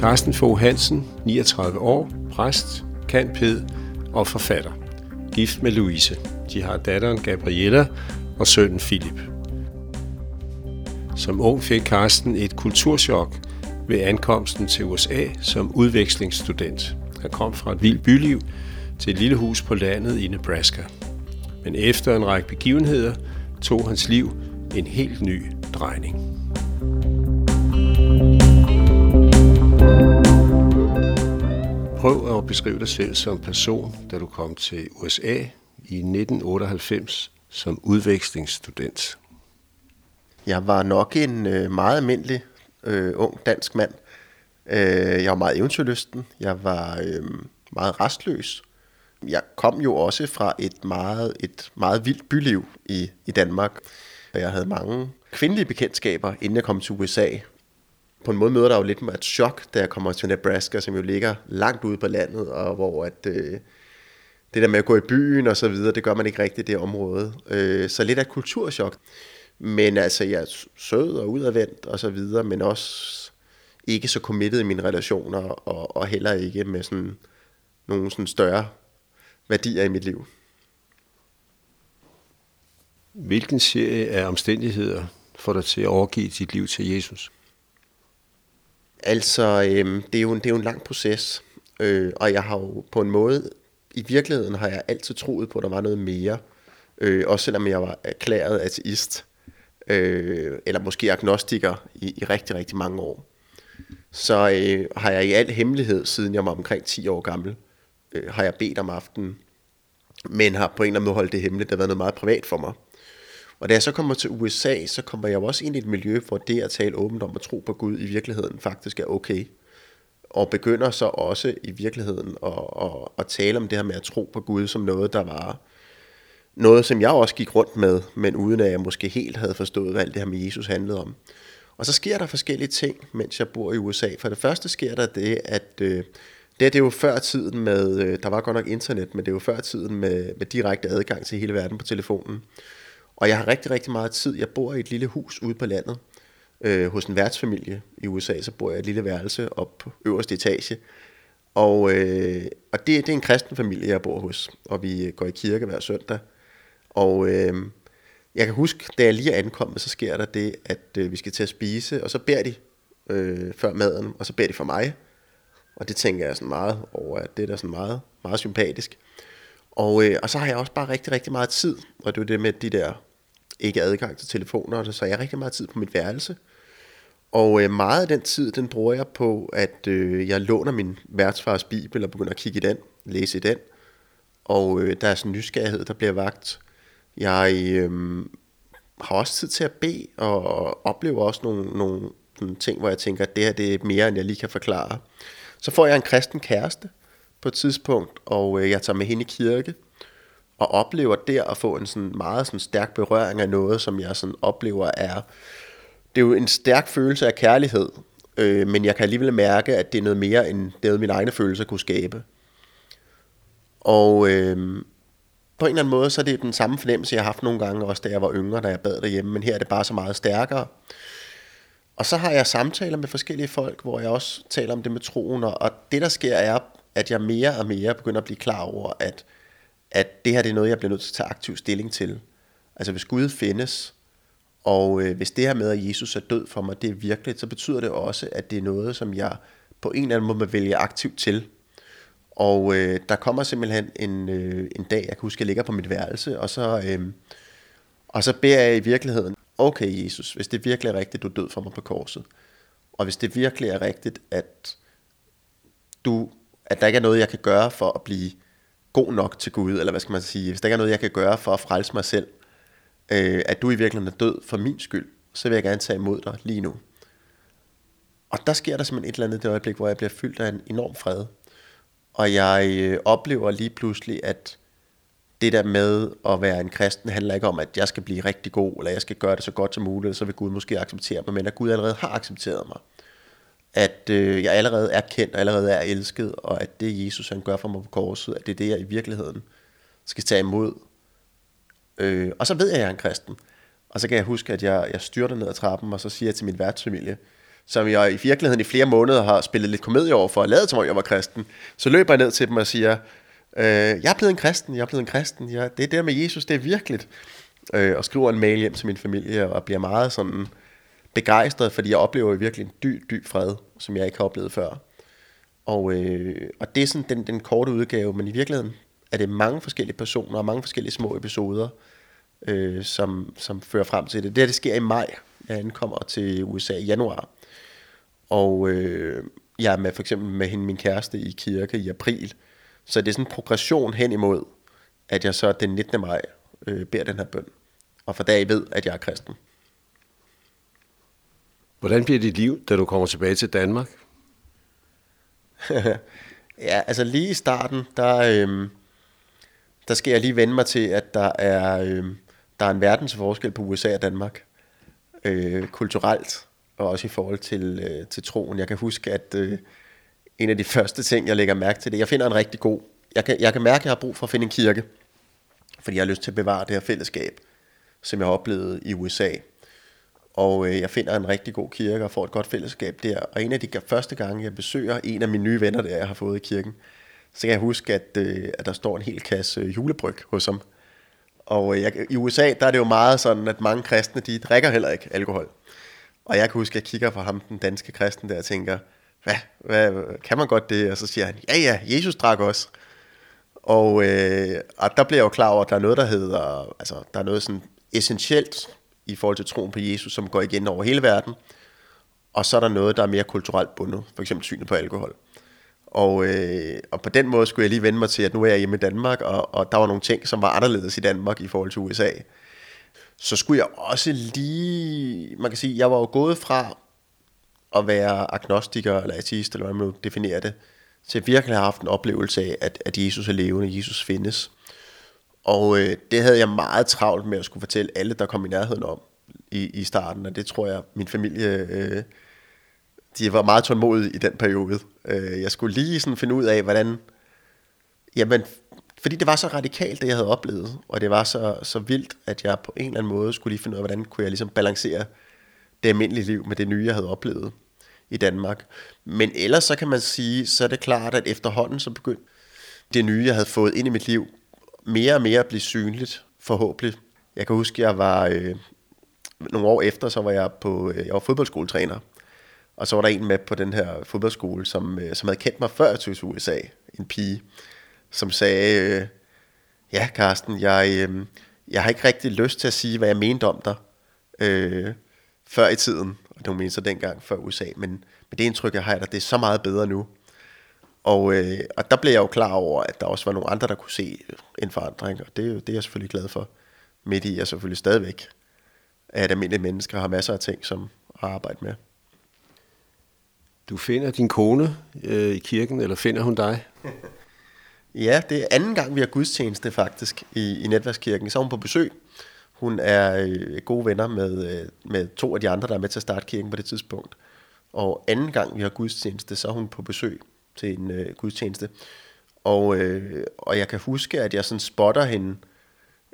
Carsten Fogh Hansen, 39 år, præst, kantped og forfatter. Gift med Louise. De har datteren Gabriella og sønnen Philip. Som ung fik Carsten et kulturschok ved ankomsten til USA som udvekslingsstudent. Han kom fra et vildt byliv til et lille hus på landet i Nebraska. Men efter en række begivenheder tog hans liv en helt ny drejning. At beskrive dig selv som person, da du kom til USA i 1998 som udvekslingsstudent. Jeg var nok en øh, meget almindelig øh, ung dansk mand. Øh, jeg var meget eventyrlysten. Jeg var øh, meget restløs. Jeg kom jo også fra et meget, et meget vildt byliv i, i Danmark. Jeg havde mange kvindelige bekendtskaber, inden jeg kom til USA. På en måde møder der jo lidt med et chok, da jeg kommer til Nebraska, som jo ligger langt ude på landet, og hvor at, øh, det der med at gå i byen og så videre, det gør man ikke rigtigt i det område. Øh, så lidt af et kulturschok. Men altså, jeg er sød og udadvendt og så videre, men også ikke så committed i mine relationer, og, og heller ikke med sådan nogle sådan større værdier i mit liv. Hvilken serie af omstændigheder får dig til at overgive dit liv til Jesus? Altså, øhm, det, er jo en, det er jo en lang proces, øh, og jeg har jo på en måde, i virkeligheden har jeg altid troet på, at der var noget mere, øh, også selvom jeg var erklæret ateist, øh, eller måske agnostiker i, i rigtig, rigtig mange år. Så øh, har jeg i al hemmelighed, siden jeg var omkring 10 år gammel, øh, har jeg bedt om aftenen, men har på en eller anden måde holdt det hemmeligt. Det har været noget meget privat for mig. Og da jeg så kommer til USA, så kommer jeg jo også ind i et miljø, hvor det at tale åbent om at tro på Gud i virkeligheden faktisk er okay. Og begynder så også i virkeligheden at, at, at tale om det her med at tro på Gud som noget, der var noget, som jeg også gik rundt med, men uden at jeg måske helt havde forstået, hvad alt det her med Jesus handlede om. Og så sker der forskellige ting, mens jeg bor i USA. For det første sker der det, at øh, det, det er jo før tiden med, øh, der var godt nok internet, men det er jo før tiden med, med direkte adgang til hele verden på telefonen. Og jeg har rigtig, rigtig meget tid. Jeg bor i et lille hus ude på landet, øh, hos en værtsfamilie i USA, så bor jeg i et lille værelse op på øverste etage. Og, øh, og det, det er en kristen familie, jeg bor hos, og vi øh, går i kirke hver søndag. Og øh, jeg kan huske, da jeg lige er ankommet, så sker der det, at øh, vi skal til at spise, og så beder de øh, før maden, og så beder de for mig. Og det tænker jeg sådan meget over, at det er da sådan meget, meget sympatisk. Og, øh, og så har jeg også bare rigtig, rigtig meget tid, og det er det med de der ikke adgang til telefoner, så jeg har rigtig meget tid på mit værelse. Og øh, meget af den tid, den bruger jeg på, at øh, jeg låner min værtsfars bibel og begynder at kigge i den, læse i den. Og øh, der er sådan en nysgerrighed, der bliver vagt. Jeg øh, har også tid til at bede, og oplever også nogle, nogle, sådan ting, hvor jeg tænker, at det her det er mere, end jeg lige kan forklare. Så får jeg en kristen kæreste på et tidspunkt, og øh, jeg tager med hende i kirke, og oplever der at få en sådan meget sådan stærk berøring af noget, som jeg sådan oplever er, det er jo en stærk følelse af kærlighed, øh, men jeg kan alligevel mærke, at det er noget mere, end det min egne følelser kunne skabe. Og øh, på en eller anden måde, så er det den samme fornemmelse, jeg har haft nogle gange, også da jeg var yngre, da jeg bad derhjemme, men her er det bare så meget stærkere. Og så har jeg samtaler med forskellige folk, hvor jeg også taler om det med troen, og det der sker er, at jeg mere og mere begynder at blive klar over, at, at det her det er noget, jeg bliver nødt til at tage aktiv stilling til. Altså hvis Gud findes, og øh, hvis det her med, at Jesus er død for mig, det er virkeligt, så betyder det også, at det er noget, som jeg på en eller anden måde må vælge aktivt til. Og øh, der kommer simpelthen en, øh, en dag, jeg kan huske, jeg ligger på mit værelse, og så, øh, og så beder jeg i virkeligheden, okay Jesus, hvis det virkelig er rigtigt, du er død for mig på korset, og hvis det virkelig er rigtigt, at du, at der ikke er noget, jeg kan gøre for at blive god nok til Gud, eller hvad skal man sige, hvis der ikke er noget, jeg kan gøre for at frelse mig selv, øh, at du i virkeligheden er død for min skyld, så vil jeg gerne tage imod dig lige nu. Og der sker der simpelthen et eller andet det øjeblik, hvor jeg bliver fyldt af en enorm fred. Og jeg øh, oplever lige pludselig, at det der med at være en kristen handler ikke om, at jeg skal blive rigtig god, eller jeg skal gøre det så godt som muligt, så vil Gud måske acceptere mig, men at Gud allerede har accepteret mig. At øh, jeg allerede er kendt, og allerede er elsket, og at det Jesus han gør for mig på korset, at det er det, jeg i virkeligheden skal tage imod. Øh, og så ved jeg, at jeg er en kristen. Og så kan jeg huske, at jeg, jeg styrter ned ad trappen, og så siger jeg til min værtsfamilie, som jeg i virkeligheden i flere måneder har spillet lidt komedie over for, og lavet som om jeg var kristen, så løber jeg ned til dem og siger, øh, jeg er blevet en kristen, jeg er blevet en kristen, jeg, det der med Jesus, det er virkeligt. Øh, og skriver en mail hjem til min familie, og bliver meget sådan begejstret, fordi jeg oplever virkelig en dyb, dyb fred, som jeg ikke har oplevet før. Og, øh, og det er sådan den, den korte udgave, men i virkeligheden er det mange forskellige personer og mange forskellige små episoder, øh, som, som fører frem til det. Det her, det sker i maj. Jeg ankommer til USA i januar. Og øh, jeg er med for eksempel med hende, min kæreste i kirke i april. Så det er sådan en progression hen imod, at jeg så den 19. maj øh, beder den her bøn. Og for dag ved, at jeg er kristen. Hvordan bliver dit liv, da du kommer tilbage til Danmark? ja, altså lige i starten, der, øhm, der skal jeg lige vende mig til, at der er, øhm, der er en verdensforskel på USA og Danmark. Øh, kulturelt, og også i forhold til, øh, til troen. Jeg kan huske, at øh, en af de første ting, jeg lægger mærke til det, jeg finder en rigtig god, jeg kan, jeg kan mærke, at jeg har brug for at finde en kirke, fordi jeg har lyst til at bevare det her fællesskab, som jeg har oplevet i USA. Og øh, jeg finder en rigtig god kirke og får et godt fællesskab der. Og en af de første gange, jeg besøger en af mine nye venner, der jeg har fået i kirken, så kan jeg huske, at, øh, at der står en hel kasse øh, julebryg hos ham. Og øh, jeg, i USA, der er det jo meget sådan, at mange kristne, de drikker heller ikke alkohol. Og jeg kan huske, at jeg kigger på ham, den danske kristen der, og tænker, hvad, hvad, kan man godt det? Og så siger han, ja ja, Jesus drak også. Og, øh, og der bliver jeg jo klar over, at der er noget, der hedder, altså der er noget sådan essentielt i forhold til troen på Jesus, som går igen over hele verden. Og så er der noget, der er mere kulturelt bundet, for eksempel synet på alkohol. Og, øh, og på den måde skulle jeg lige vende mig til, at nu er jeg hjemme i Danmark, og, og der var nogle ting, som var anderledes i Danmark i forhold til USA. Så skulle jeg også lige, man kan sige, jeg var jo gået fra at være agnostiker eller ateist, eller hvad man nu definerer det, til at virkelig have haft en oplevelse af, at, at Jesus er levende, Jesus findes. Og øh, det havde jeg meget travlt med at skulle fortælle alle, der kom i nærheden om i, i starten, og det tror jeg, min familie, øh, de var meget tålmodige i den periode. Øh, jeg skulle lige sådan finde ud af, hvordan, jamen, fordi det var så radikalt, det jeg havde oplevet, og det var så, så vildt, at jeg på en eller anden måde skulle lige finde ud af, hvordan kunne jeg ligesom balancere det almindelige liv med det nye, jeg havde oplevet i Danmark. Men ellers så kan man sige, så er det klart, at efterhånden så begyndte det nye, jeg havde fået ind i mit liv, mere og mere blive synligt, forhåbentlig. Jeg kan huske, jeg var øh, nogle år efter, så var jeg på, øh, jeg var fodboldskoletræner, og så var der en med på den her fodboldskole, som, øh, som havde kendt mig før jeg tog til USA, en pige, som sagde, øh, ja Karsten, jeg, øh, jeg har ikke rigtig lyst til at sige, hvad jeg mente om dig øh, før i tiden, og det var så dengang før USA, men, men det indtryk, jeg har af dig, det er så meget bedre nu. Og, øh, og der blev jeg jo klar over, at der også var nogle andre, der kunne se en forandring, og det, det er jeg selvfølgelig glad for. Midt i, jeg selvfølgelig stadigvæk at almindelige mennesker har masser af ting, som har arbejdet med. Du finder din kone øh, i kirken, eller finder hun dig? ja, det er anden gang, vi har gudstjeneste faktisk i, i netværkskirken. Så er hun på besøg. Hun er øh, gode venner med, øh, med to af de andre, der er med til at starte kirken på det tidspunkt. Og anden gang, vi har gudstjeneste, så er hun på besøg til en øh, gudstjeneste. Og, øh, og jeg kan huske, at jeg sådan spotter hende,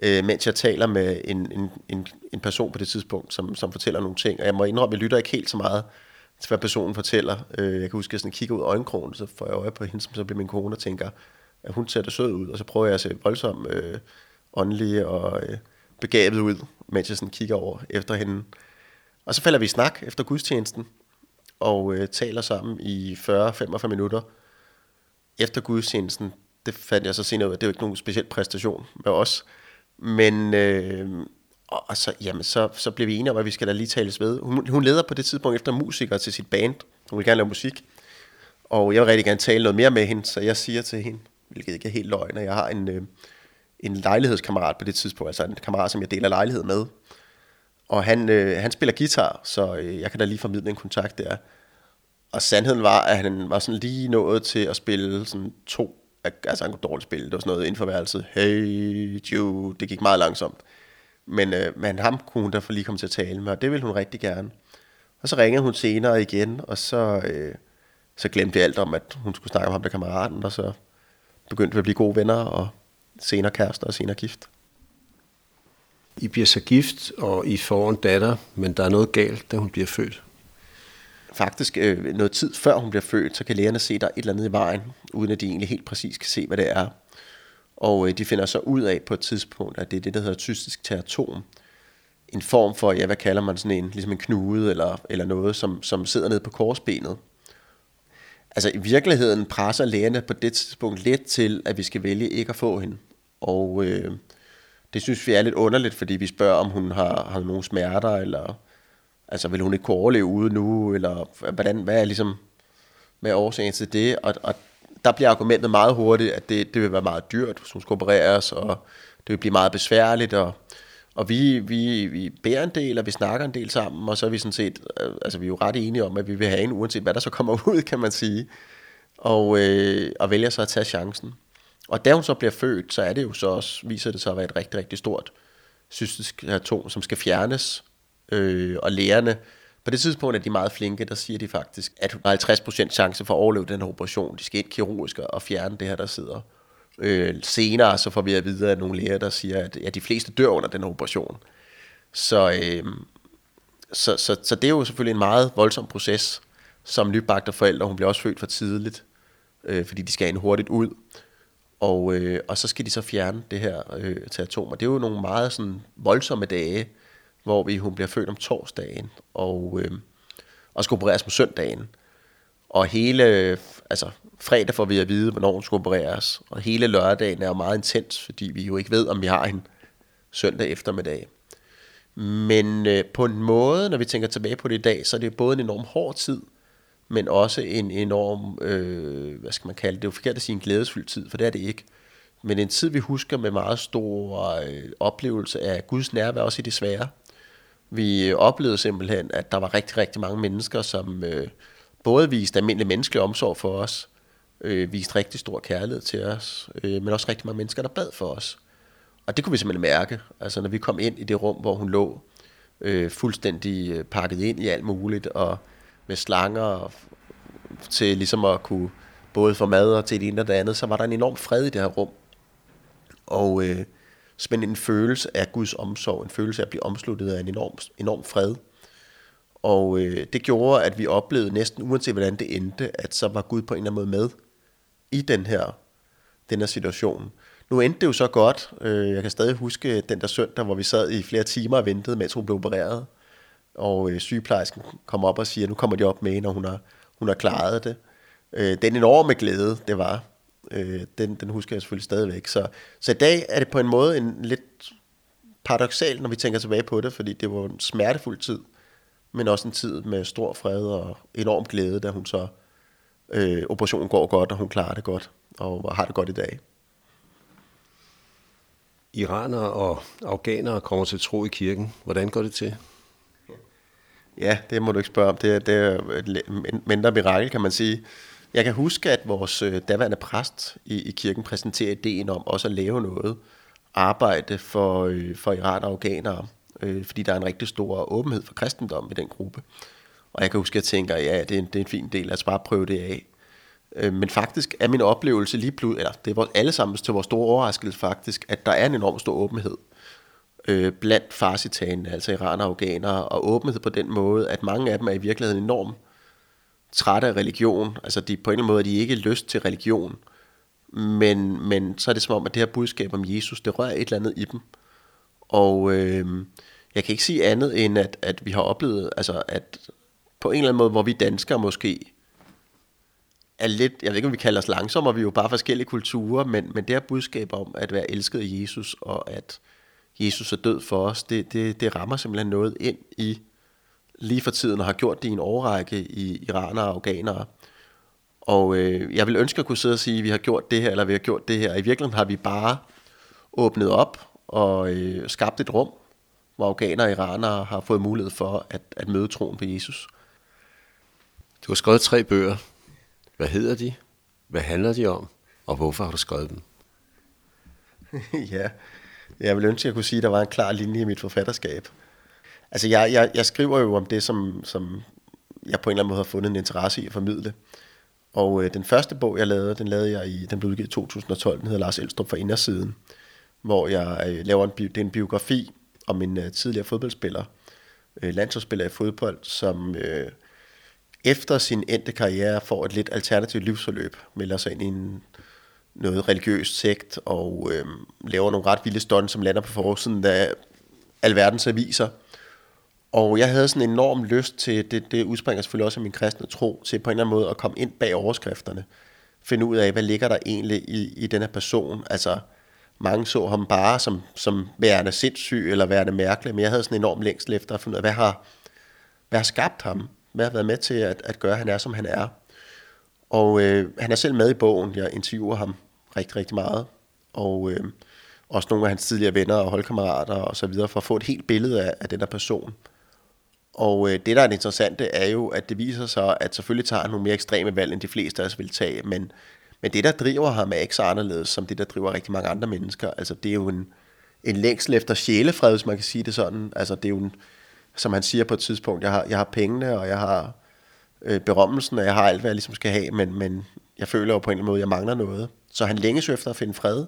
øh, mens jeg taler med en, en, en, en person på det tidspunkt, som, som fortæller nogle ting. Og jeg må indrømme, at jeg lytter ikke helt så meget til, hvad personen fortæller. Øh, jeg kan huske, at jeg sådan kigger ud af øjenkrogen, så får jeg øje på hende, som så bliver min kone, og tænker, at hun ser da sød ud. Og så prøver jeg at se voldsomt øh, åndelig og øh, begavet ud, mens jeg sådan kigger over efter hende. Og så falder vi i snak efter gudstjenesten, og øh, taler sammen i 40-45 minutter efter gudstjenesten. Det fandt jeg så senere ud af, det er jo ikke nogen speciel præstation med os. Men øh, og så, jamen, så, så blev vi enige om, at vi skal da lige tales ved. Hun, hun leder på det tidspunkt efter musikere til sit band. Hun vil gerne lave musik. Og jeg vil rigtig gerne tale noget mere med hende, så jeg siger til hende, hvilket ikke er helt løgn, at jeg har en, øh, en lejlighedskammerat på det tidspunkt, altså en kammerat, som jeg deler lejlighed med. Og han, øh, han spiller guitar, så øh, jeg kan da lige formidle en kontakt der. Og sandheden var, at han var sådan lige nået til at spille sådan to, altså han kunne dårligt spille, det var sådan noget inden for værelset. Hey Jude, det gik meget langsomt. Men, øh, men ham kunne hun for lige komme til at tale med, og det ville hun rigtig gerne. Og så ringede hun senere igen, og så, øh, så glemte jeg alt om, at hun skulle snakke om ham der kammeraten, og så begyndte vi at blive gode venner, og senere kærester og senere gift. I bliver så gift, og I får en datter, men der er noget galt, da hun bliver født. faktisk øh, noget tid før hun bliver født, så kan lægerne se, at der er et eller andet i vejen, uden at de egentlig helt præcis kan se, hvad det er. Og øh, de finder så ud af på et tidspunkt, at det er det, der hedder cystisk teratom. En form for, ja, hvad kalder man sådan en, ligesom en knude eller, eller noget, som, som sidder nede på korsbenet. Altså i virkeligheden presser lægerne på det tidspunkt lidt til, at vi skal vælge ikke at få hende. Og øh, det synes vi er lidt underligt, fordi vi spørger, om hun har, har nogle smerter, eller altså vil hun ikke kunne overleve ude nu, eller hvordan, hvad er ligesom, hvad er årsagen til det? Og, og der bliver argumentet meget hurtigt, at det, det vil være meget dyrt, hvis hun skal opereres, og det vil blive meget besværligt, og, og vi, vi, vi bærer en del, og vi snakker en del sammen, og så er vi sådan set, øh, altså vi er jo ret enige om, at vi vil have en, uanset hvad der så kommer ud, kan man sige, og, øh, og vælger så at tage chancen. Og da hun så bliver født, så er det jo så også, viser det sig at være et rigtig, rigtig stort cystisk atom, som skal fjernes, øh, og lægerne, på det tidspunkt er de meget flinke, der siger de faktisk, at hun har 50% chance for at overleve den her operation. De skal ind kirurgisk og fjerne det her, der sidder. Øh, senere så får vi at vide af nogle læger, der siger, at ja, de fleste dør under den her operation. Så, øh, så, så, så det er jo selvfølgelig en meget voldsom proces, som nybagte forældre. Hun bliver også født for tidligt, øh, fordi de skal ind hurtigt ud. Og, øh, og så skal de så fjerne det her øh, til atomer. det er jo nogle meget sådan, voldsomme dage, hvor vi, hun bliver født om torsdagen, og, øh, og skal opereres på søndagen. Og hele, altså fredag får vi at vide, hvornår hun skal opereres, og hele lørdagen er jo meget intens, fordi vi jo ikke ved, om vi har en søndag eftermiddag. Men øh, på en måde, når vi tænker tilbage på det i dag, så er det både en enorm hård tid, men også en enorm, øh, hvad skal man kalde det, det er jo forkert at sige en glædesfyldt tid, for det er det ikke. Men en tid, vi husker med meget stor øh, oplevelse af Guds nærvær, også i det svære. Vi øh, oplevede simpelthen, at der var rigtig, rigtig mange mennesker, som øh, både viste almindelig menneskelig omsorg for os, øh, viste rigtig stor kærlighed til os, øh, men også rigtig mange mennesker, der bad for os. Og det kunne vi simpelthen mærke, altså når vi kom ind i det rum, hvor hun lå, øh, fuldstændig øh, pakket ind i alt muligt, og med slanger til ligesom at kunne både få mad og til det ene og det andet, så var der en enorm fred i det her rum. Og øh, simpelthen en følelse af Guds omsorg, en følelse af at blive omsluttet af en enorm, enorm fred. Og øh, det gjorde, at vi oplevede næsten, uanset hvordan det endte, at så var Gud på en eller anden måde med i den her, den her situation. Nu endte det jo så godt. Øh, jeg kan stadig huske den der søndag, hvor vi sad i flere timer og ventede, mens hun blev opereret. Og øh, sygeplejersken kommer op og siger, nu kommer de op med når hun har, hun har klaret det. Øh, den enorme glæde, det var, Øh, den, den husker jeg selvfølgelig stadigvæk. Så, så i dag er det på en måde en lidt paradoxal, når vi tænker tilbage på det, fordi det var en smertefuld tid, men også en tid med stor fred og enorm glæde, da hun så øh, operationen går godt, og hun klarer det godt, og har det godt i dag. Iranere og afghanere kommer til tro i kirken. Hvordan går det til? Ja, det må du ikke spørge om. Det er, det er et mindre mirakel, kan man sige. Jeg kan huske, at vores øh, daværende præst i, i kirken præsenterede ideen om også at lave noget arbejde for, øh, for Iran og afghanere, øh, fordi der er en rigtig stor åbenhed for kristendom i den gruppe. Og jeg kan huske, at jeg tænker, ja, det er en, det er en fin del, lad os bare prøve det af. Øh, men faktisk er min oplevelse lige pludselig, eller det er alle sammen til vores store overraskelse faktisk, at der er en enorm stor åbenhed øh, øh, blandt farsitagene, altså iraner og afghanere, og åbenhed på den måde, at mange af dem er i virkeligheden enormt trætte af religion. Altså de, på en eller anden måde de ikke lyst til religion. Men, men så er det som om, at det her budskab om Jesus, det rører et eller andet i dem. Og øh, jeg kan ikke sige andet end, at, at vi har oplevet, altså at på en eller anden måde, hvor vi danskere måske er lidt, jeg ved ikke om vi kalder os langsommere, vi er jo bare forskellige kulturer, men, men det her budskab om at være elsket af Jesus, og at Jesus er død for os, det, det, det rammer simpelthen noget ind i lige for tiden og har gjort det i en årrække i iranere og afghanere. Og øh, jeg vil ønske at kunne sidde og sige, at vi har gjort det her, eller vi har gjort det her. I virkeligheden har vi bare åbnet op og øh, skabt et rum, hvor afghanere og iranere har fået mulighed for at, at møde troen på Jesus. Du har skrevet tre bøger. Hvad hedder de? Hvad handler de om? Og hvorfor har du skrevet dem? ja, jeg vil ønske, at jeg kunne sige, at der var en klar linje i mit forfatterskab. Altså, jeg, jeg, jeg skriver jo om det, som, som jeg på en eller anden måde har fundet en interesse i at formidle. Og øh, den første bog, jeg lavede, den lavede jeg i, den blev udgivet i 2012, den hedder Lars Elstrup fra Indersiden, hvor jeg øh, laver en, det er en biografi om en øh, tidligere fodboldspiller, øh, landsholdsspiller i fodbold, som øh, efter sin endte karriere får et lidt alternativt livsforløb, melder sig ind i en, noget religiøst sekt og øh, laver nogle ret vilde stunts, som lander på forsiden af alverdens aviser. Og jeg havde sådan en enorm lyst til, det, det udspringer selvfølgelig også af min kristne tro, til på en eller anden måde at komme ind bag overskrifterne. Finde ud af, hvad ligger der egentlig i, i den her person. Altså, mange så ham bare som, som værende sindssyg eller værende mærkelig, men jeg havde sådan en enorm længsel efter at finde ud af, hvad har, hvad har skabt ham? Hvad har været med til at, at gøre, at han er, som han er? Og øh, han er selv med i bogen. Jeg interviewer ham rigtig, rigtig meget. Og øh, også nogle af hans tidligere venner og holdkammerater og så videre, for at få et helt billede af, af den her person. Og øh, det, der er det interessante, er jo, at det viser sig, at selvfølgelig tager han nogle mere ekstreme valg, end de fleste af os vil tage, men, men det, der driver ham, er ikke så anderledes, som det, der driver rigtig mange andre mennesker. Altså, det er jo en, en længsel efter sjælefred, hvis man kan sige det sådan. Altså, det er jo en, som han siger på et tidspunkt, jeg har, jeg har pengene, og jeg har øh, berømmelsen, og jeg har alt, hvad jeg ligesom skal have, men, men jeg føler jo på en eller anden måde, at jeg mangler noget. Så han længes efter at finde fred.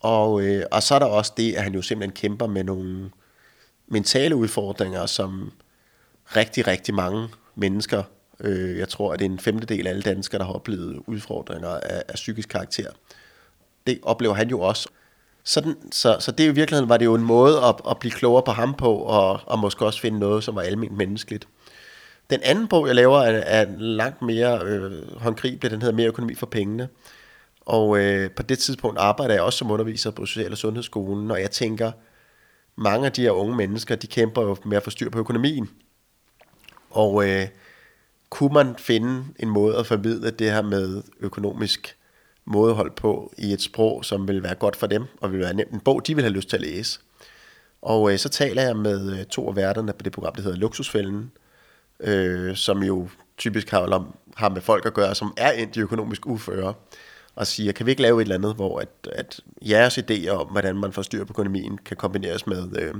Og, øh, og så er der også det, at han jo simpelthen kæmper med nogle mentale udfordringer, som rigtig, rigtig mange mennesker, øh, jeg tror, at det er en femtedel af alle danskere, der har oplevet udfordringer af, af psykisk karakter. Det oplever han jo også. Så, den, så, så det i virkeligheden var det jo en måde at, at blive klogere på ham på, og, og måske også finde noget, som var almindeligt menneskeligt. Den anden bog, jeg laver, er, er langt mere øh, håndgribelig. Den hedder Mere økonomi for pengene. Og øh, på det tidspunkt arbejder jeg også som underviser på Social- og Sundhedsskolen, og jeg tænker, mange af de her unge mennesker, de kæmper jo med at få styr på økonomien. Og øh, kunne man finde en måde at formidle det her med økonomisk mådehold på i et sprog, som vil være godt for dem, og vil være nemt en bog, de vil have lyst til at læse. Og øh, så taler jeg med øh, to af værterne på det program, der hedder Luksusfælden, øh, som jo typisk har, har med folk at gøre, som er ind i økonomisk uføre, og siger, kan vi ikke lave et eller andet, hvor at, at jeres idéer om, hvordan man får styr på økonomien, kan kombineres med, øh,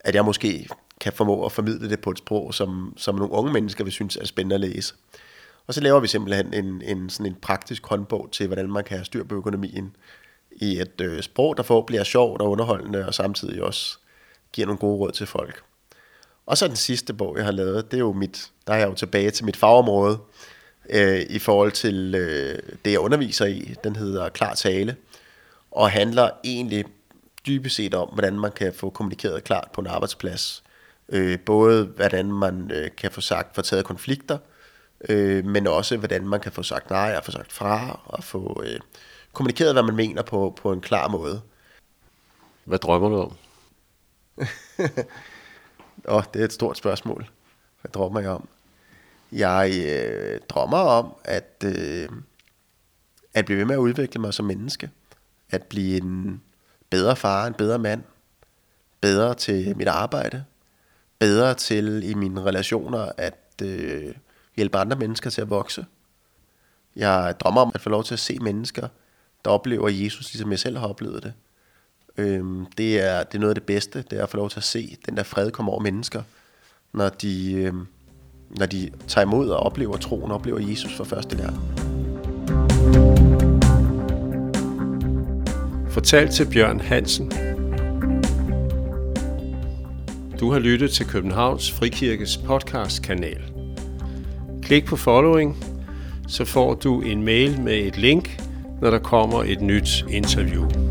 at jeg måske kan formå at formidle det på et sprog, som, som nogle unge mennesker vil synes er spændende at læse. Og så laver vi simpelthen en, en, sådan en praktisk håndbog til, hvordan man kan have styr på økonomien i et øh, sprog, der forhåbentlig bliver sjovt og underholdende, og samtidig også giver nogle gode råd til folk. Og så den sidste bog, jeg har lavet, det er jo mit, der er jeg jo tilbage til mit fagområde, øh, i forhold til øh, det, jeg underviser i. Den hedder Klar Tale, og handler egentlig dybest set om, hvordan man kan få kommunikeret klart på en arbejdsplads. Øh, både hvordan man øh, kan få sagt, få taget konflikter, øh, men også hvordan man kan få sagt nej og få sagt fra, og få øh, kommunikeret, hvad man mener på, på en klar måde. Hvad drømmer du om? Åh, oh, det er et stort spørgsmål. Hvad drømmer jeg om? Jeg øh, drømmer om at, øh, at blive ved med at udvikle mig som menneske. At blive en bedre far, en bedre mand. Bedre til mit arbejde. Bedre til i mine relationer at øh, hjælpe andre mennesker til at vokse. Jeg drømmer om at få lov til at se mennesker, der oplever Jesus, ligesom jeg selv har oplevet det. Øhm, det, er, det er noget af det bedste, det er at få lov til at se den der fred komme over mennesker, når de, øhm, når de tager imod og oplever troen, oplever Jesus for første gang. Fortalt til Bjørn Hansen. Du har lyttet til Københavns Frikirkes podcast-kanal. Klik på following, så får du en mail med et link, når der kommer et nyt interview.